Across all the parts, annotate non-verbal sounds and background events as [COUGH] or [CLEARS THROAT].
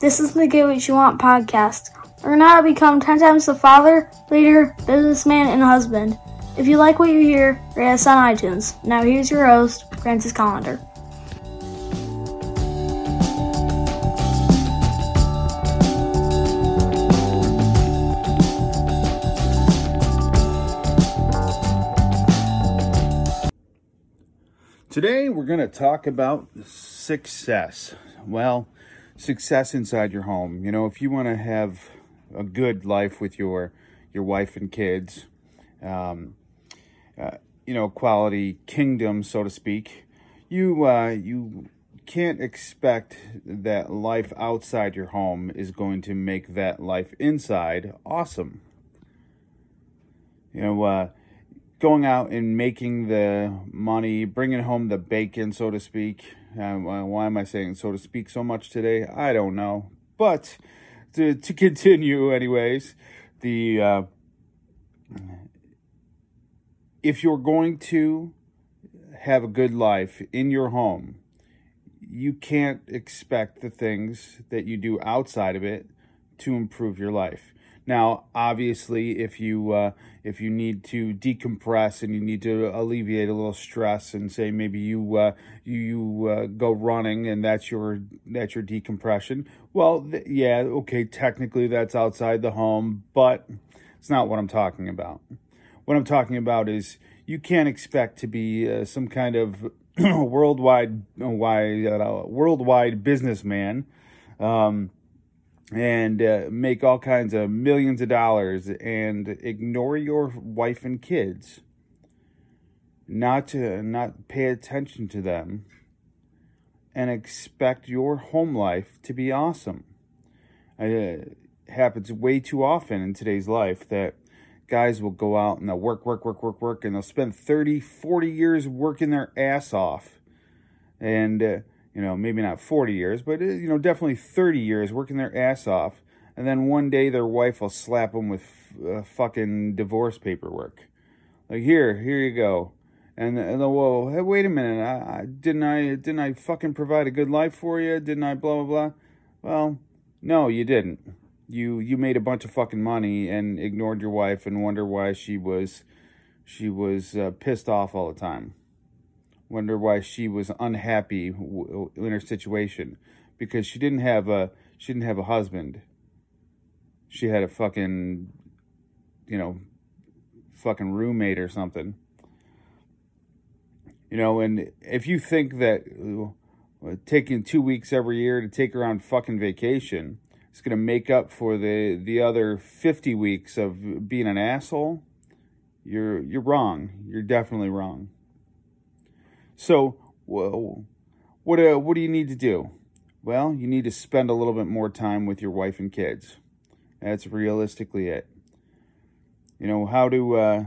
This is the Get What You Want podcast. Learn how to become 10 times the father, leader, businessman, and husband. If you like what you hear, rate us on iTunes. Now here's your host, Francis Collender. Today we're going to talk about success. Well, success inside your home. You know, if you want to have a good life with your your wife and kids, um, uh, you know, quality kingdom, so to speak, you uh, you can't expect that life outside your home is going to make that life inside awesome. You know, uh, going out and making the money, bringing home the bacon, so to speak. Uh, why am I saying so to speak so much today? I don't know. But to, to [LAUGHS] continue, anyways, the uh, if you're going to have a good life in your home, you can't expect the things that you do outside of it to improve your life. Now, obviously, if you uh, if you need to decompress and you need to alleviate a little stress, and say maybe you uh, you, you uh, go running and that's your that's your decompression. Well, th- yeah, okay, technically that's outside the home, but it's not what I'm talking about. What I'm talking about is you can't expect to be uh, some kind of [CLEARS THROAT] worldwide wide, uh, worldwide businessman. Um, and uh, make all kinds of millions of dollars and ignore your wife and kids. Not to not pay attention to them and expect your home life to be awesome. Uh, it happens way too often in today's life that guys will go out and they'll work work work work work and they'll spend 30 40 years working their ass off. And uh, you know, maybe not 40 years, but, uh, you know, definitely 30 years working their ass off. And then one day their wife will slap them with uh, fucking divorce paperwork. Like, here, here you go. And, and the, well, hey, wait a minute. I, I, didn't I didn't I fucking provide a good life for you? Didn't I blah blah blah? Well, no, you didn't. You you made a bunch of fucking money and ignored your wife and wonder why she was she was uh, pissed off all the time. Wonder why she was unhappy w- in her situation because she didn't have a she didn't have a husband. She had a fucking you know fucking roommate or something. You know, and if you think that uh, taking two weeks every year to take her on fucking vacation is going to make up for the the other 50 weeks of being an asshole, you're you're wrong. You're definitely wrong. So, well, what uh, what do you need to do? Well, you need to spend a little bit more time with your wife and kids. That's realistically it. You know how do uh,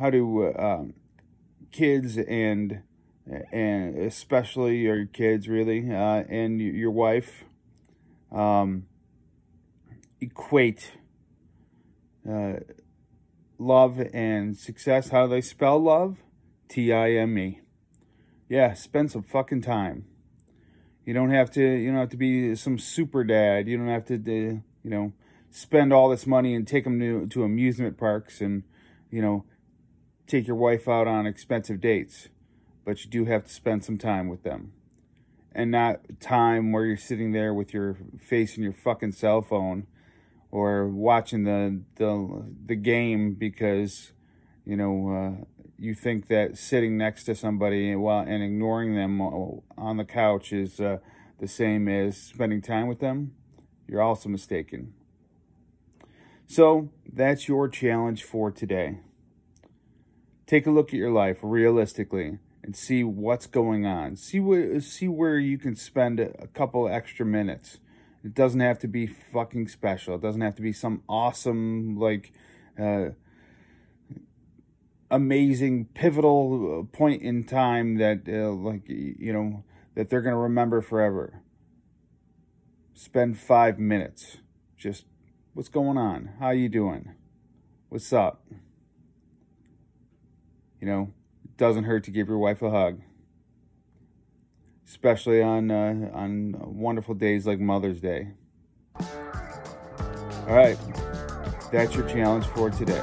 how do uh, um, kids and and especially your kids really uh, and your wife um, equate uh, love and success. How do they spell love? T I M E. Yeah, spend some fucking time. You don't have to. You don't have to be some super dad. You don't have to. Uh, you know, spend all this money and take them to to amusement parks and you know, take your wife out on expensive dates. But you do have to spend some time with them, and not time where you're sitting there with your face in your fucking cell phone, or watching the the the game because you know. Uh, you think that sitting next to somebody while and ignoring them on the couch is uh, the same as spending time with them, you're also mistaken. So that's your challenge for today. Take a look at your life realistically and see what's going on. See where see where you can spend a couple extra minutes. It doesn't have to be fucking special. It doesn't have to be some awesome like. Uh, amazing pivotal uh, point in time that uh, like you know that they're going to remember forever. Spend 5 minutes. Just what's going on? How you doing? What's up? You know it doesn't hurt to give your wife a hug. Especially on uh, on wonderful days like Mother's Day. All right, that's your challenge for today.